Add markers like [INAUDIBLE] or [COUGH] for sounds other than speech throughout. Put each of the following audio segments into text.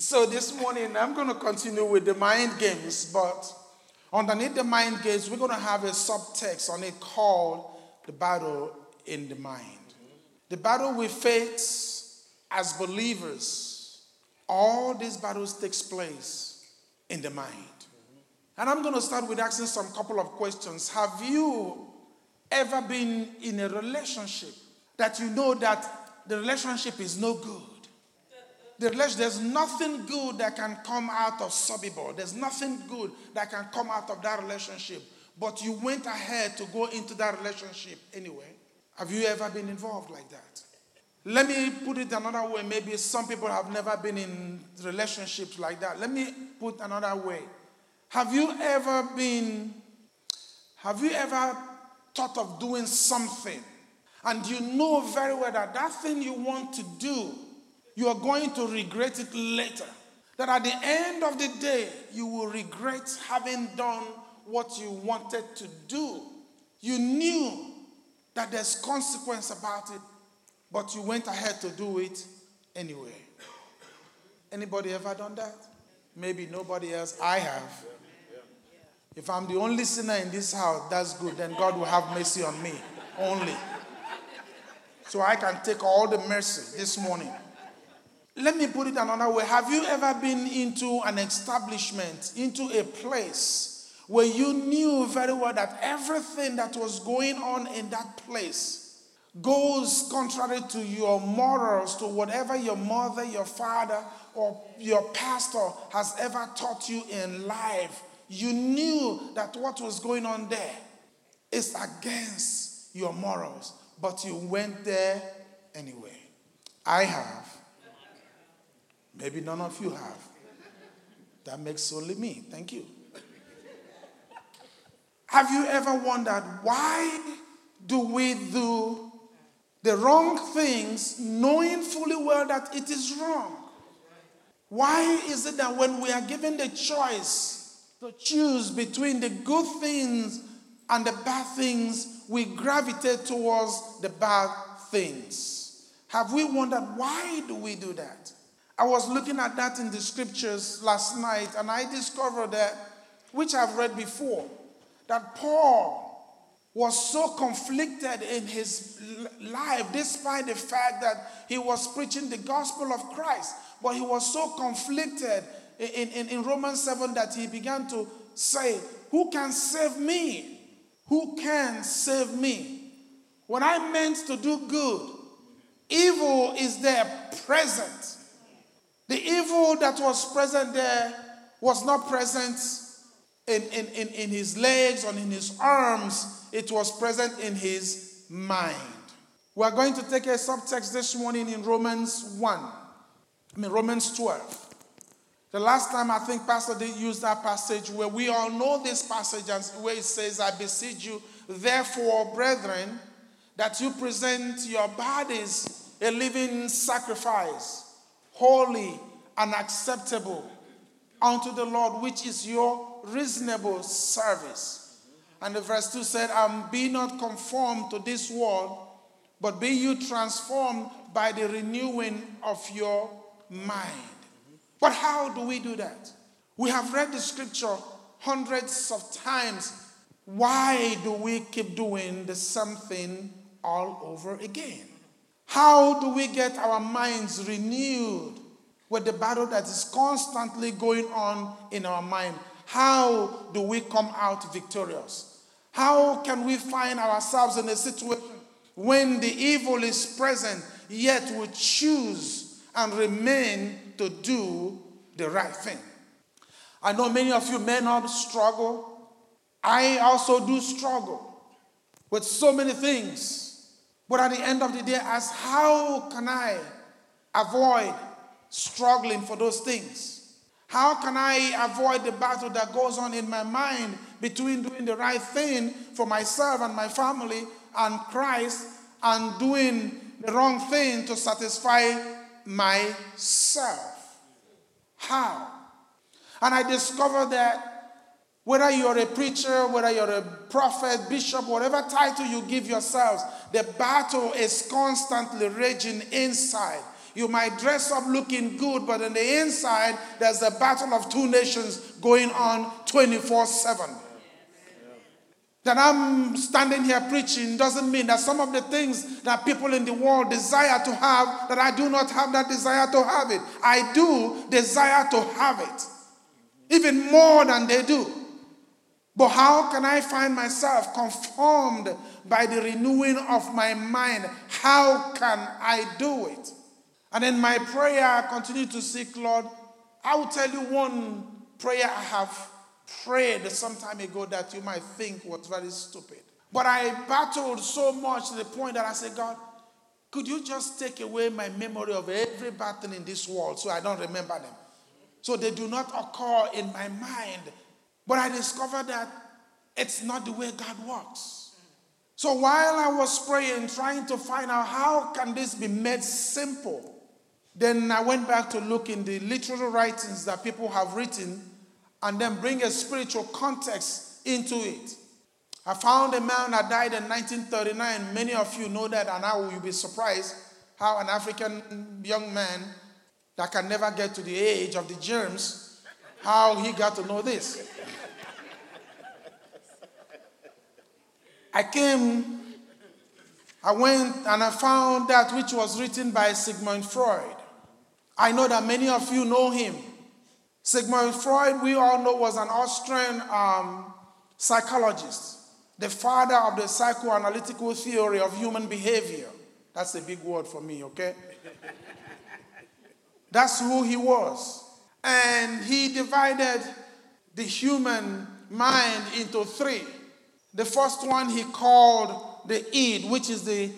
So this morning, I'm going to continue with the mind games, but underneath the mind games, we're going to have a subtext on it called the battle in the mind. The battle we face as believers, all these battles takes place in the mind. And I'm going to start with asking some couple of questions. Have you ever been in a relationship that you know that the relationship is no good? The there's nothing good that can come out of Sobibor. There's nothing good that can come out of that relationship. But you went ahead to go into that relationship anyway. Have you ever been involved like that? Let me put it another way. Maybe some people have never been in relationships like that. Let me put another way. Have you ever been, have you ever thought of doing something and you know very well that that thing you want to do, you are going to regret it later? That at the end of the day, you will regret having done what you wanted to do. You knew that there's consequence about it, but you went ahead to do it anyway. Anybody ever done that? Maybe nobody else. I have. If I'm the only sinner in this house, that's good. Then God will have mercy on me only. So I can take all the mercy this morning. Let me put it another way. Have you ever been into an establishment, into a place where you knew very well that everything that was going on in that place goes contrary to your morals, to whatever your mother, your father, or your pastor has ever taught you in life? you knew that what was going on there is against your morals, but you went there anyway. I have. Maybe none of you have. That makes only me. Thank you. Have you ever wondered why do we do the wrong things knowing fully well that it is wrong? Why is it that when we are given the choice to choose between the good things and the bad things, we gravitate towards the bad things. Have we wondered why do we do that? I was looking at that in the scriptures last night and I discovered that, which I've read before, that Paul was so conflicted in his life despite the fact that he was preaching the gospel of Christ. But he was so conflicted in, in, in Romans 7 that he began to say, Who can save me? Who can save me? When I meant to do good, evil is there present. The evil that was present there was not present in, in, in, in his legs or in his arms, it was present in his mind. We're going to take a subtext this morning in Romans 1, I mean, Romans 12. The last time I think Pastor did use that passage where we all know this passage and where it says, I beseech you, therefore, brethren, that you present your bodies a living sacrifice, holy and acceptable unto the Lord, which is your reasonable service. And the verse 2 said, And be not conformed to this world, but be you transformed by the renewing of your mind but how do we do that? We have read the scripture hundreds of times. Why do we keep doing the same thing all over again? How do we get our minds renewed with the battle that is constantly going on in our mind? How do we come out victorious? How can we find ourselves in a situation when the evil is present, yet we choose and remain to do the right thing. I know many of you may not struggle. I also do struggle with so many things. But at the end of the day, as how can I avoid struggling for those things? How can I avoid the battle that goes on in my mind between doing the right thing for myself and my family and Christ and doing the wrong thing to satisfy myself. How? And I discovered that whether you're a preacher, whether you're a prophet, bishop, whatever title you give yourselves, the battle is constantly raging inside. You might dress up looking good, but on the inside, there's a battle of two nations going on 24 7. That I'm standing here preaching doesn't mean that some of the things that people in the world desire to have, that I do not have that desire to have it. I do desire to have it, even more than they do. But how can I find myself conformed by the renewing of my mind? How can I do it? And in my prayer, I continue to seek, Lord. I will tell you one prayer I have prayed some time ago that you might think was very stupid. But I battled so much to the point that I said, God, could you just take away my memory of every battle in this world so I don't remember them? So they do not occur in my mind. But I discovered that it's not the way God works. So while I was praying, trying to find out how can this be made simple, then I went back to look in the literal writings that people have written and then bring a spiritual context into it. I found a man that died in 1939. Many of you know that, and now you'll be surprised how an African young man that can never get to the age of the germs, how he got to know this. I came, I went and I found that which was written by Sigmund Freud. I know that many of you know him. Sigmund Freud, we all know, was an Austrian um, psychologist, the father of the psychoanalytical theory of human behavior. That's a big word for me, okay? That's who he was. And he divided the human mind into three. The first one he called the id, which is the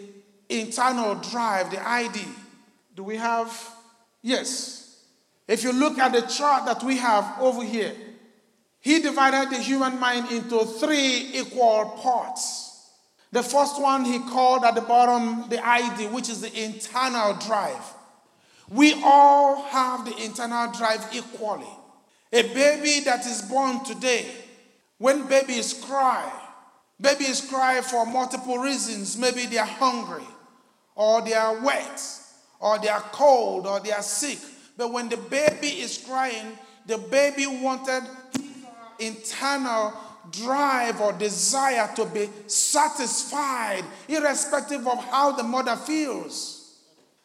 internal drive, the ID. Do we have? Yes. If you look at the chart that we have over here, he divided the human mind into three equal parts. The first one he called at the bottom the ID, which is the internal drive. We all have the internal drive equally. A baby that is born today, when babies cry, babies cry for multiple reasons. Maybe they are hungry, or they are wet, or they are cold, or they are sick. But when the baby is crying, the baby wanted internal drive or desire to be satisfied, irrespective of how the mother feels.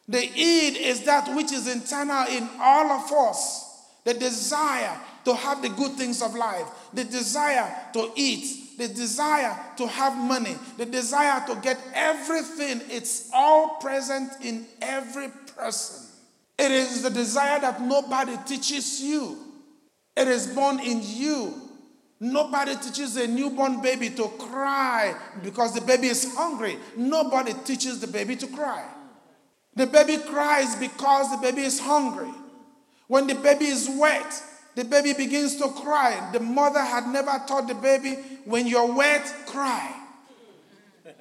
The id is that which is internal in all of us the desire to have the good things of life, the desire to eat, the desire to have money, the desire to get everything. It's all present in every person. It is the desire that nobody teaches you. It is born in you. Nobody teaches a newborn baby to cry because the baby is hungry. Nobody teaches the baby to cry. The baby cries because the baby is hungry. When the baby is wet, the baby begins to cry. The mother had never taught the baby, when you're wet, cry. [LAUGHS]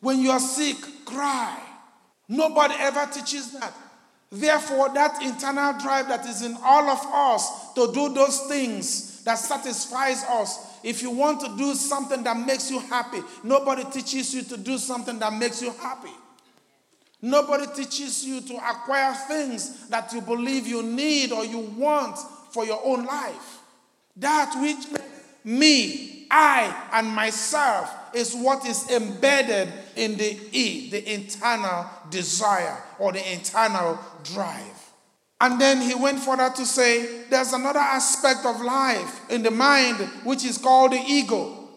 When you are sick, cry. Nobody ever teaches that. Therefore, that internal drive that is in all of us to do those things that satisfies us. If you want to do something that makes you happy, nobody teaches you to do something that makes you happy. Nobody teaches you to acquire things that you believe you need or you want for your own life. That which makes me, I, and myself is what is embedded in the E, the internal desire or the internal drive. And then he went further to say there's another aspect of life in the mind which is called the ego.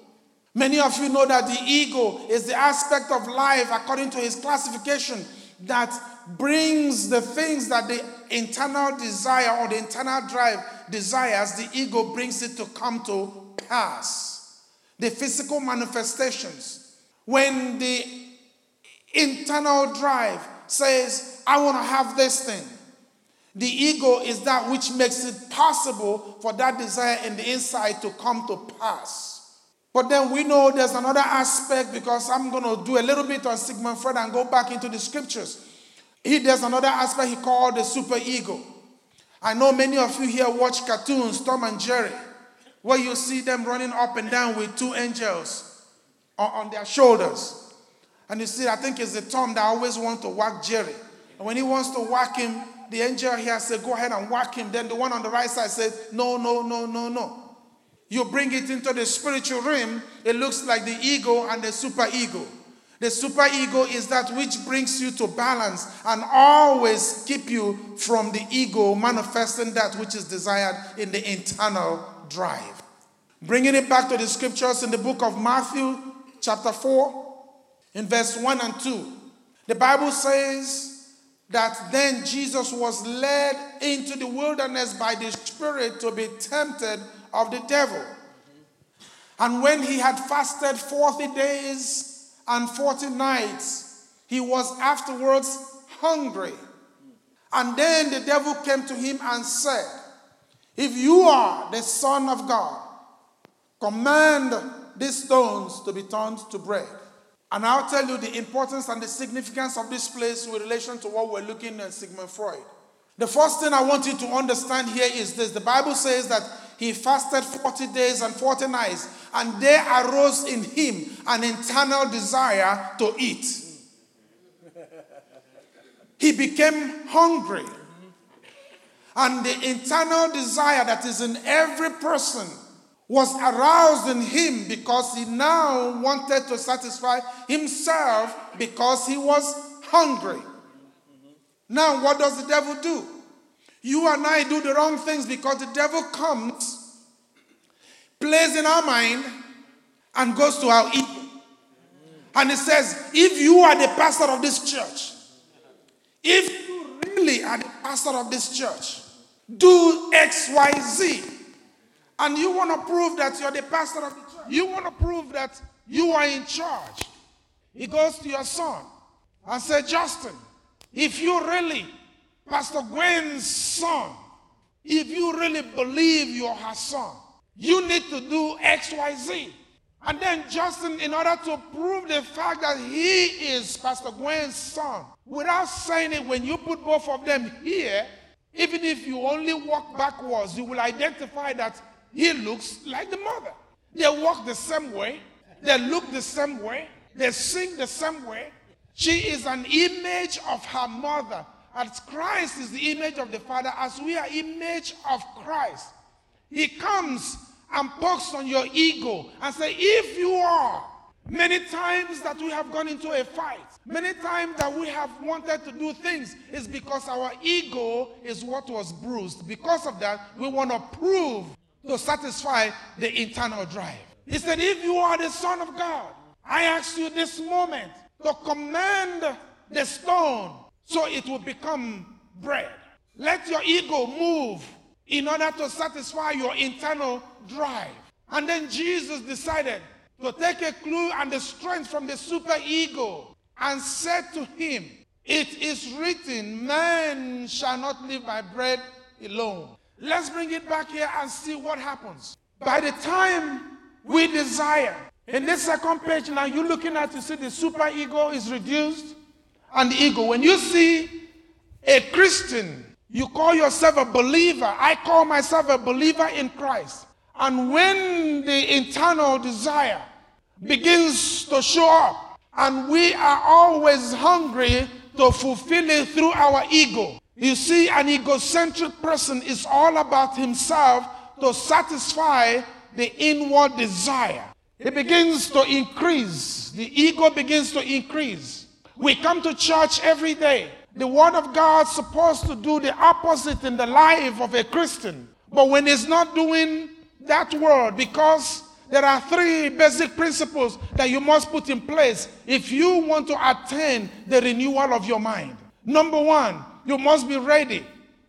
Many of you know that the ego is the aspect of life, according to his classification, that brings the things that the internal desire or the internal drive desires, the ego brings it to come to pass the physical manifestations. When the internal drive says, I want to have this thing, the ego is that which makes it possible for that desire in the inside to come to pass. But then we know there's another aspect because I'm going to do a little bit on Sigmund Freud and go back into the scriptures. He, there's another aspect he called the super ego. I know many of you here watch cartoons, Tom and Jerry where you see them running up and down with two angels on, on their shoulders. And you see, I think it's the Tom that always wants to whack Jerry. And when he wants to whack him, the angel here said, Go ahead and whack him. Then the one on the right side said, No, no, no, no, no. You bring it into the spiritual realm, it looks like the ego and the super ego. The super ego is that which brings you to balance and always keep you from the ego manifesting that which is desired in the internal drive. Bringing it back to the scriptures in the book of Matthew, chapter 4, in verse 1 and 2. The Bible says that then Jesus was led into the wilderness by the Spirit to be tempted of the devil. And when he had fasted 40 days and 40 nights, he was afterwards hungry. And then the devil came to him and said, If you are the Son of God, Command these stones to be turned to bread. And I'll tell you the importance and the significance of this place with relation to what we're looking at Sigmund Freud. The first thing I want you to understand here is this the Bible says that he fasted 40 days and 40 nights, and there arose in him an internal desire to eat. He became hungry. And the internal desire that is in every person was aroused in him because he now wanted to satisfy himself because he was hungry. Now, what does the devil do? You and I do the wrong things because the devil comes, plays in our mind, and goes to our ego. And he says, if you are the pastor of this church, if you really are the pastor of this church, do X, Y, Z and you want to prove that you're the pastor of the church. You want to prove that you are in charge. He goes to your son and says, Justin, if you really, Pastor Gwen's son, if you really believe you're her son, you need to do X, Y, Z. And then Justin, in order to prove the fact that he is Pastor Gwen's son, without saying it, when you put both of them here, even if you only walk backwards, you will identify that he looks like the mother. They walk the same way, they look the same way, they sing the same way. She is an image of her mother. As Christ is the image of the Father, as we are image of Christ. He comes and pokes on your ego and say, if you are, many times that we have gone into a fight, many times that we have wanted to do things is because our ego is what was bruised. Because of that, we want to prove to satisfy the internal drive. He said, If you are the Son of God, I ask you this moment to command the stone so it will become bread. Let your ego move in order to satisfy your internal drive. And then Jesus decided to take a clue and the strength from the super ego and said to him, It is written, man shall not live by bread alone, Let's bring it back here and see what happens. By the time we desire, in this second page now, you're looking at, you see the super ego is reduced and the ego. When you see a Christian, you call yourself a believer. I call myself a believer in Christ. And when the internal desire begins to show up, and we are always hungry to fulfill it through our ego, you see, an egocentric person is all about himself to satisfy the inward desire. It begins to increase. The ego begins to increase. We come to church every day. The Word of God's supposed to do the opposite in the life of a Christian. But when it's not doing that word, because there are three basic principles that you must put in place if you want to attain the renewal of your mind. Number one, you must be ready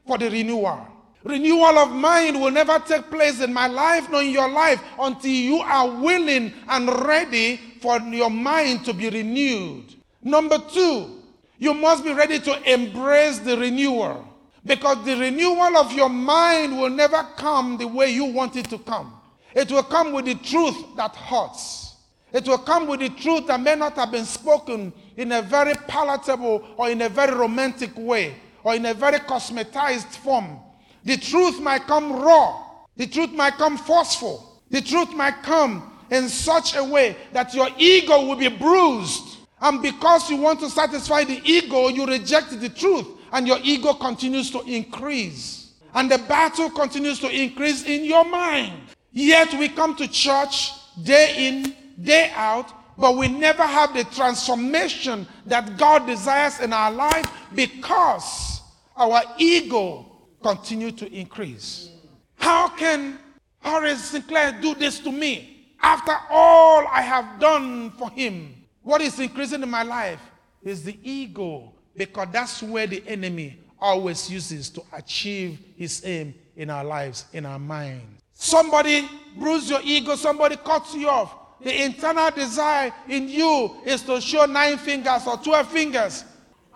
for the renewal. Renewal of mind will never take place in my life nor in your life until you are willing and ready for your mind to be renewed. Number two, you must be ready to embrace the renewal because the renewal of your mind will never come the way you want it to come. It will come with the truth that hurts. It will come with the truth that may not have been spoken in a very palatable or in a very romantic way or in a very cosmetized form. The truth might come raw. The truth might come forceful. The truth might come in such a way that your ego will be bruised And because you want to satisfy the ego, you reject the truth, and your ego continues to increase. And the battle continues to increase in your mind. Yet we come to church day in, day out, but we never have the transformation that God desires in our life because our ego continue to increase. How can Horace Sinclair do this to me after all I have done for him? What is increasing in my life is the ego because that's where the enemy always uses to achieve his aim in our lives, in our minds. Somebody bruise your ego, somebody cuts you off. The internal desire in you is to show nine fingers or 12 fingers.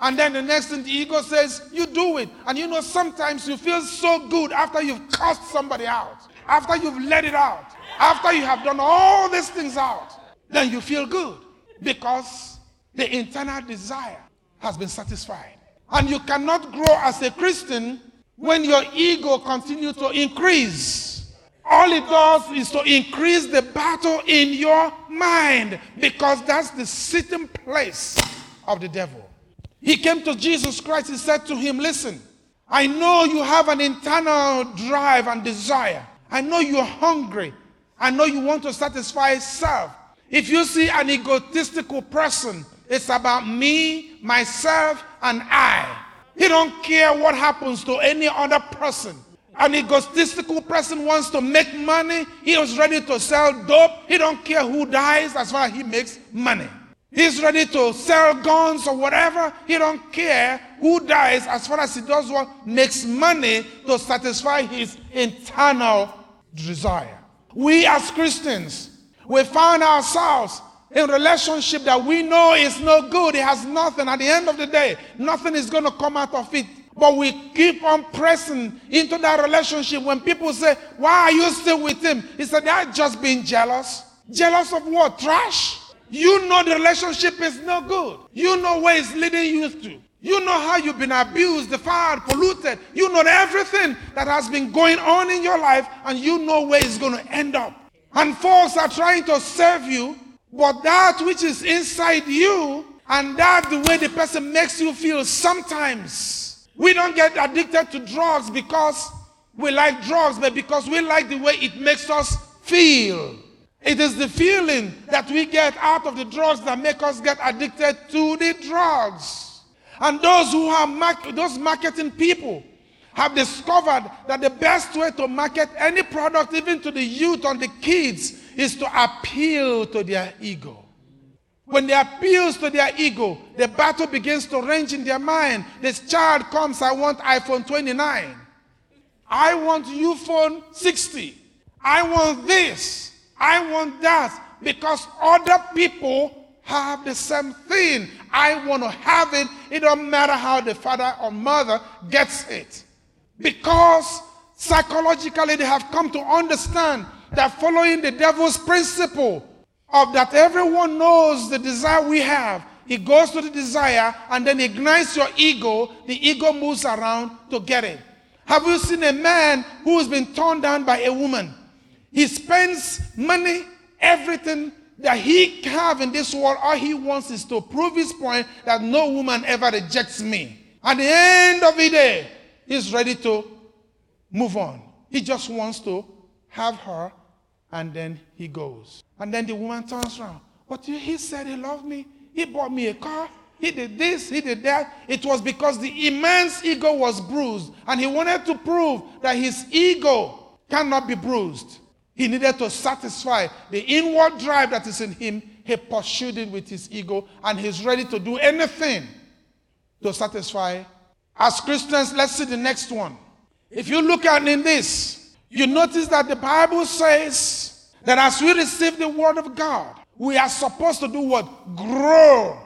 And then the next thing the ego says, you do it. And you know, sometimes you feel so good after you've cussed somebody out, after you've let it out, after you have done all these things out, then you feel good because the internal desire has been satisfied. And you cannot grow as a Christian when your ego continues to increase. All it does is to increase the battle in your mind because that's the sitting place of the devil. He came to Jesus Christ. He said to him, Listen, I know you have an internal drive and desire. I know you're hungry. I know you want to satisfy self. If you see an egotistical person, it's about me, myself, and I. He don't care what happens to any other person. An egotistical person wants to make money. He is ready to sell dope. He don't care who dies as far as he makes money. He's ready to sell guns or whatever. He don't care who dies as far as he does what makes money to satisfy his internal desire. We as Christians, we find ourselves in relationship that we know is no good. It has nothing. At the end of the day, nothing is going to come out of it. But we keep on pressing into that relationship. When people say, Why are you still with him? He said, They're just being jealous. Jealous of what? Trash? You know the relationship is no good. You know where it's leading you to. You know how you've been abused, defiled, polluted. You know everything that has been going on in your life, and you know where it's going to end up. And folks are trying to serve you, but that which is inside you, and that the way the person makes you feel sometimes. We don't get addicted to drugs because we like drugs, but because we like the way it makes us feel. It is the feeling that we get out of the drugs that make us get addicted to the drugs. And those who are those marketing people have discovered that the best way to market any product, even to the youth and the kids, is to appeal to their ego. When they appeal to their ego, the battle begins to range in their mind. This child comes, I want iPhone 29. I want iPhone 60. I want this. I want that because other people have the same thing. I want to have it. It don't matter how the father or mother gets it. Because psychologically they have come to understand that following the devil's principle of that everyone knows the desire we have, he goes to the desire and then ignites your ego. The ego moves around to get it. Have you seen a man who has been torn down by a woman? He spends money, everything that he have in this world. All he wants is to prove his point that no woman ever rejects me. At the end of the day, he's ready to move on. He just wants to have her, and then he goes. And then the woman turns around. But he said he loved me. He bought me a car. He did this, he did that. It was because the immense ego was bruised, and he wanted to prove that his ego cannot be bruised. He needed to satisfy the inward drive that is in him. He pursued it with his ego and he's ready to do anything to satisfy. As Christians, let's see the next one. If you look at in this, you notice that the Bible says that as we receive the word of God, we are supposed to do what? Grow.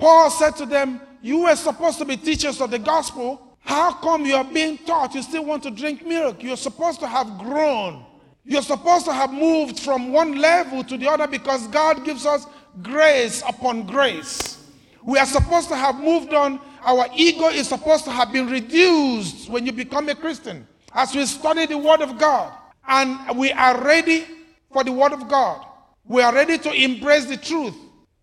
Paul said to them, You were supposed to be teachers of the gospel. How come you are being taught? You still want to drink milk. You're supposed to have grown. You're supposed to have moved from one level to the other because God gives us grace upon grace. We are supposed to have moved on. Our ego is supposed to have been reduced when you become a Christian. As we study the Word of God and we are ready for the Word of God, we are ready to embrace the truth.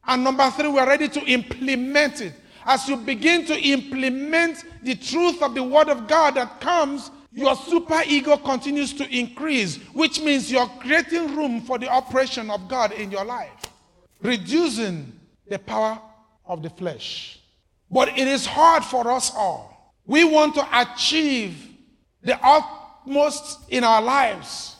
And number three, we are ready to implement it. As you begin to implement the truth of the Word of God that comes, your super ego continues to increase, which means you're creating room for the operation of God in your life, reducing the power of the flesh. But it is hard for us all. We want to achieve the utmost in our lives,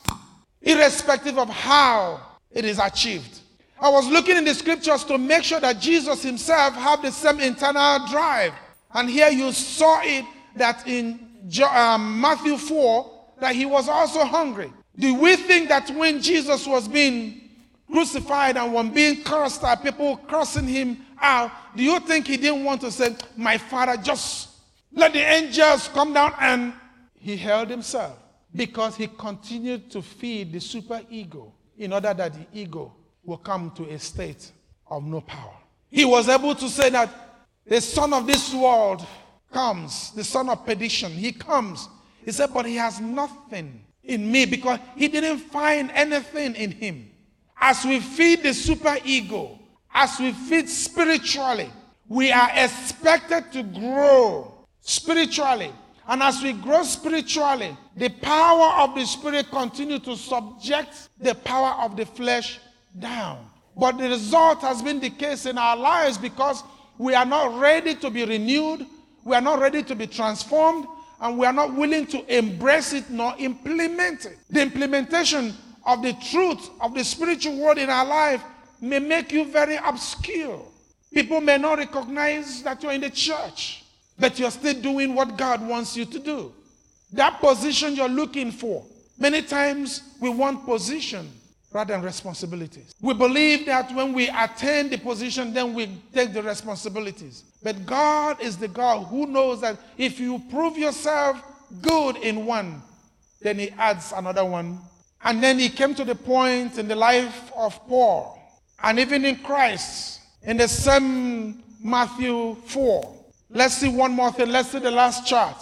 irrespective of how it is achieved. I was looking in the scriptures to make sure that Jesus himself had the same internal drive. And here you saw it that in Uh, Matthew 4 that he was also hungry. Do we think that when Jesus was being crucified and when being cursed at people cursing him out, do you think he didn't want to say, My father, just let the angels come down? And he held himself because he continued to feed the super ego in order that the ego will come to a state of no power. He was able to say that the son of this world comes, the son of perdition, he comes. He said, but he has nothing in me because he didn't find anything in him. As we feed the super ego, as we feed spiritually, we are expected to grow spiritually. And as we grow spiritually, the power of the spirit continue to subject the power of the flesh down. But the result has been the case in our lives because we are not ready to be renewed, we are not ready to be transformed, and we are not willing to embrace it nor implement it. The implementation of the truth of the spiritual world in our life may make you very obscure. People may not recognize that you're in the church, but you're still doing what God wants you to do. That position you're looking for. Many times we want position rather than responsibilities. We believe that when we attain the position, then we take the responsibilities. But God is the God who knows that if you prove yourself good in one, then He adds another one. And then He came to the point in the life of Paul and even in Christ in the same Matthew 4. Let's see one more thing. Let's see the last chart.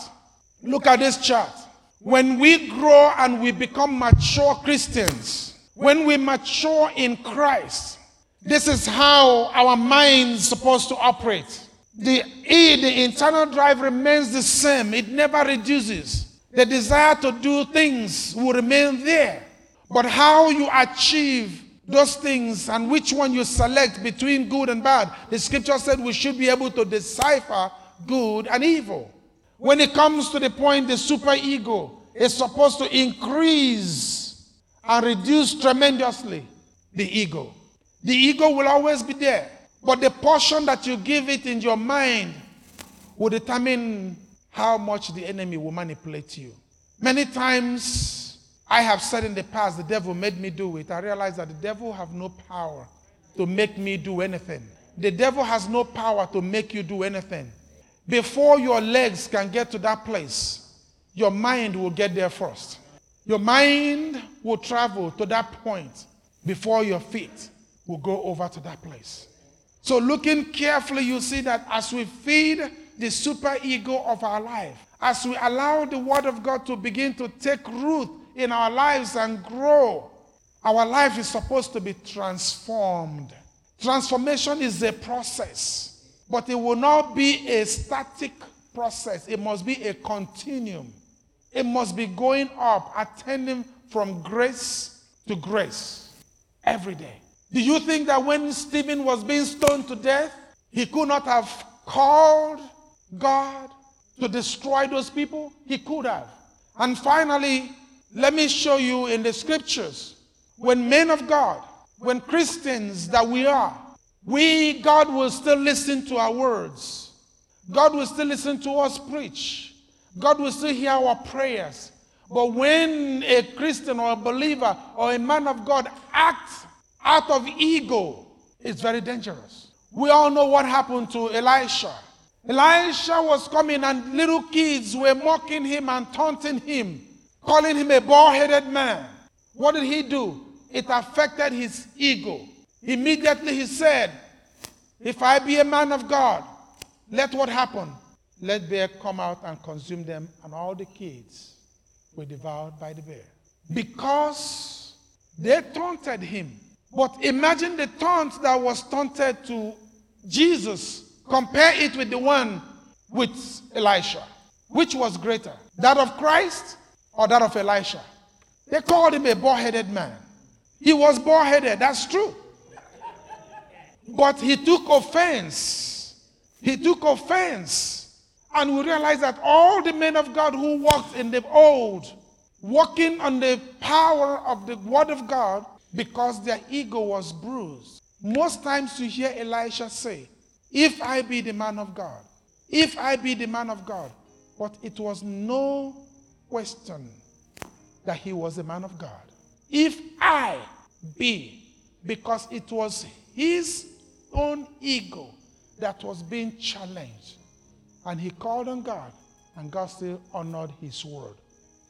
Look at this chart. When we grow and we become mature Christians, when we mature in Christ, this is how our mind is supposed to operate. The E, the internal drive remains the same, it never reduces. The desire to do things will remain there. But how you achieve those things and which one you select between good and bad, the scripture said we should be able to decipher good and evil. When it comes to the point, the super ego is supposed to increase and reduce tremendously the ego. The ego will always be there, but the portion that you give it in your mind will determine how much the enemy will manipulate you. Many times I have said in the past, the devil made me do it. I realize that the devil have no power to make me do anything. The devil has no power to make you do anything. Before your legs can get to that place, your mind will get there first. Your mind will travel to that point before your feet will go over to that place. So, looking carefully, you see that as we feed the super ego of our life, as we allow the Word of God to begin to take root in our lives and grow, our life is supposed to be transformed. Transformation is a process, but it will not be a static process, it must be a continuum. It must be going up, attending from grace to grace every day. Do you think that when Stephen was being stoned to death, he could not have called God to destroy those people? He could have. And finally, let me show you in the scriptures when men of God, when Christians that we are, we, God will still listen to our words. God will still listen to us preach. God will still hear our prayers. But when a Christian or a believer or a man of God acts out of ego, is very dangerous. We all know what happened to Elisha. Elisha was coming and little kids were mocking him and taunting him, calling him a bald headed man. What did he do? It affected his ego. Immediately he said, If I be a man of God, let what happen? Let bear come out and consume them, and all the kids were devoured by the bear. Because they taunted him, But imagine the taunt that was taunted to Jesus. Compare it with the one with Elisha. Which was greater? That of Christ or that of Elisha? They called him a bald headed man. He was bald headed, that's true. But he took offense. He took offense. And we realize that all the men of God who walked in the old, walking on the power of the word of God, because their ego was bruised. Most times you hear Elisha say, If I be the man of God, if I be the man of God. But it was no question that he was a man of God. If I be, because it was his own ego that was being challenged. And he called on God, and God still honored his word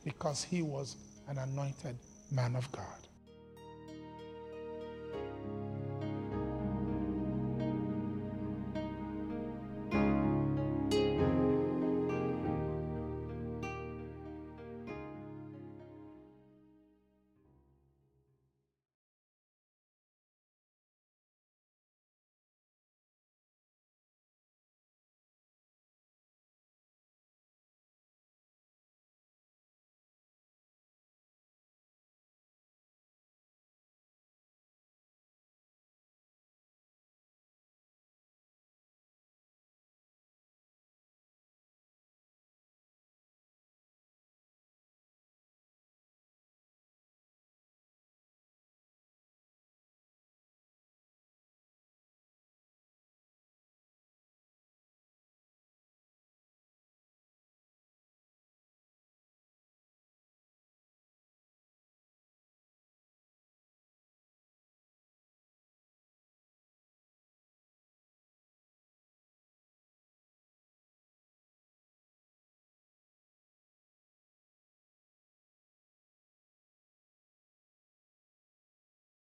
because he was an anointed man of God.